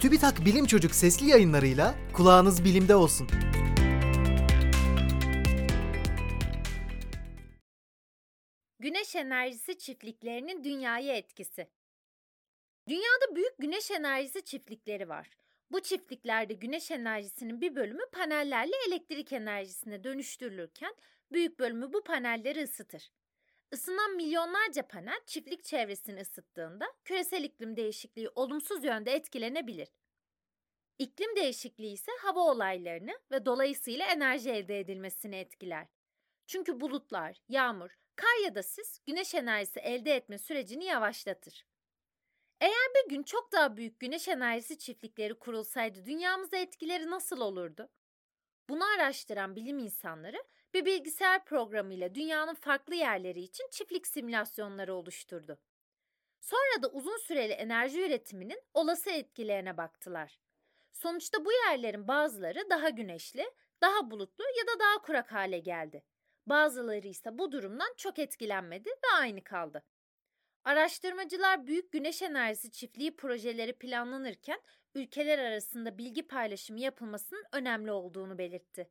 TÜBİTAK Bilim Çocuk sesli yayınlarıyla kulağınız bilimde olsun. Güneş enerjisi çiftliklerinin dünyaya etkisi. Dünyada büyük güneş enerjisi çiftlikleri var. Bu çiftliklerde güneş enerjisinin bir bölümü panellerle elektrik enerjisine dönüştürülürken büyük bölümü bu panelleri ısıtır. Isınan milyonlarca panel çiftlik çevresini ısıttığında küresel iklim değişikliği olumsuz yönde etkilenebilir. İklim değişikliği ise hava olaylarını ve dolayısıyla enerji elde edilmesini etkiler. Çünkü bulutlar, yağmur, kar ya da sis güneş enerjisi elde etme sürecini yavaşlatır. Eğer bir gün çok daha büyük güneş enerjisi çiftlikleri kurulsaydı dünyamıza etkileri nasıl olurdu? Bunu araştıran bilim insanları bir bilgisayar programıyla dünyanın farklı yerleri için çiftlik simülasyonları oluşturdu. Sonra da uzun süreli enerji üretiminin olası etkilerine baktılar. Sonuçta bu yerlerin bazıları daha güneşli, daha bulutlu ya da daha kurak hale geldi. Bazıları ise bu durumdan çok etkilenmedi ve aynı kaldı. Araştırmacılar büyük güneş enerjisi çiftliği projeleri planlanırken ülkeler arasında bilgi paylaşımı yapılmasının önemli olduğunu belirtti.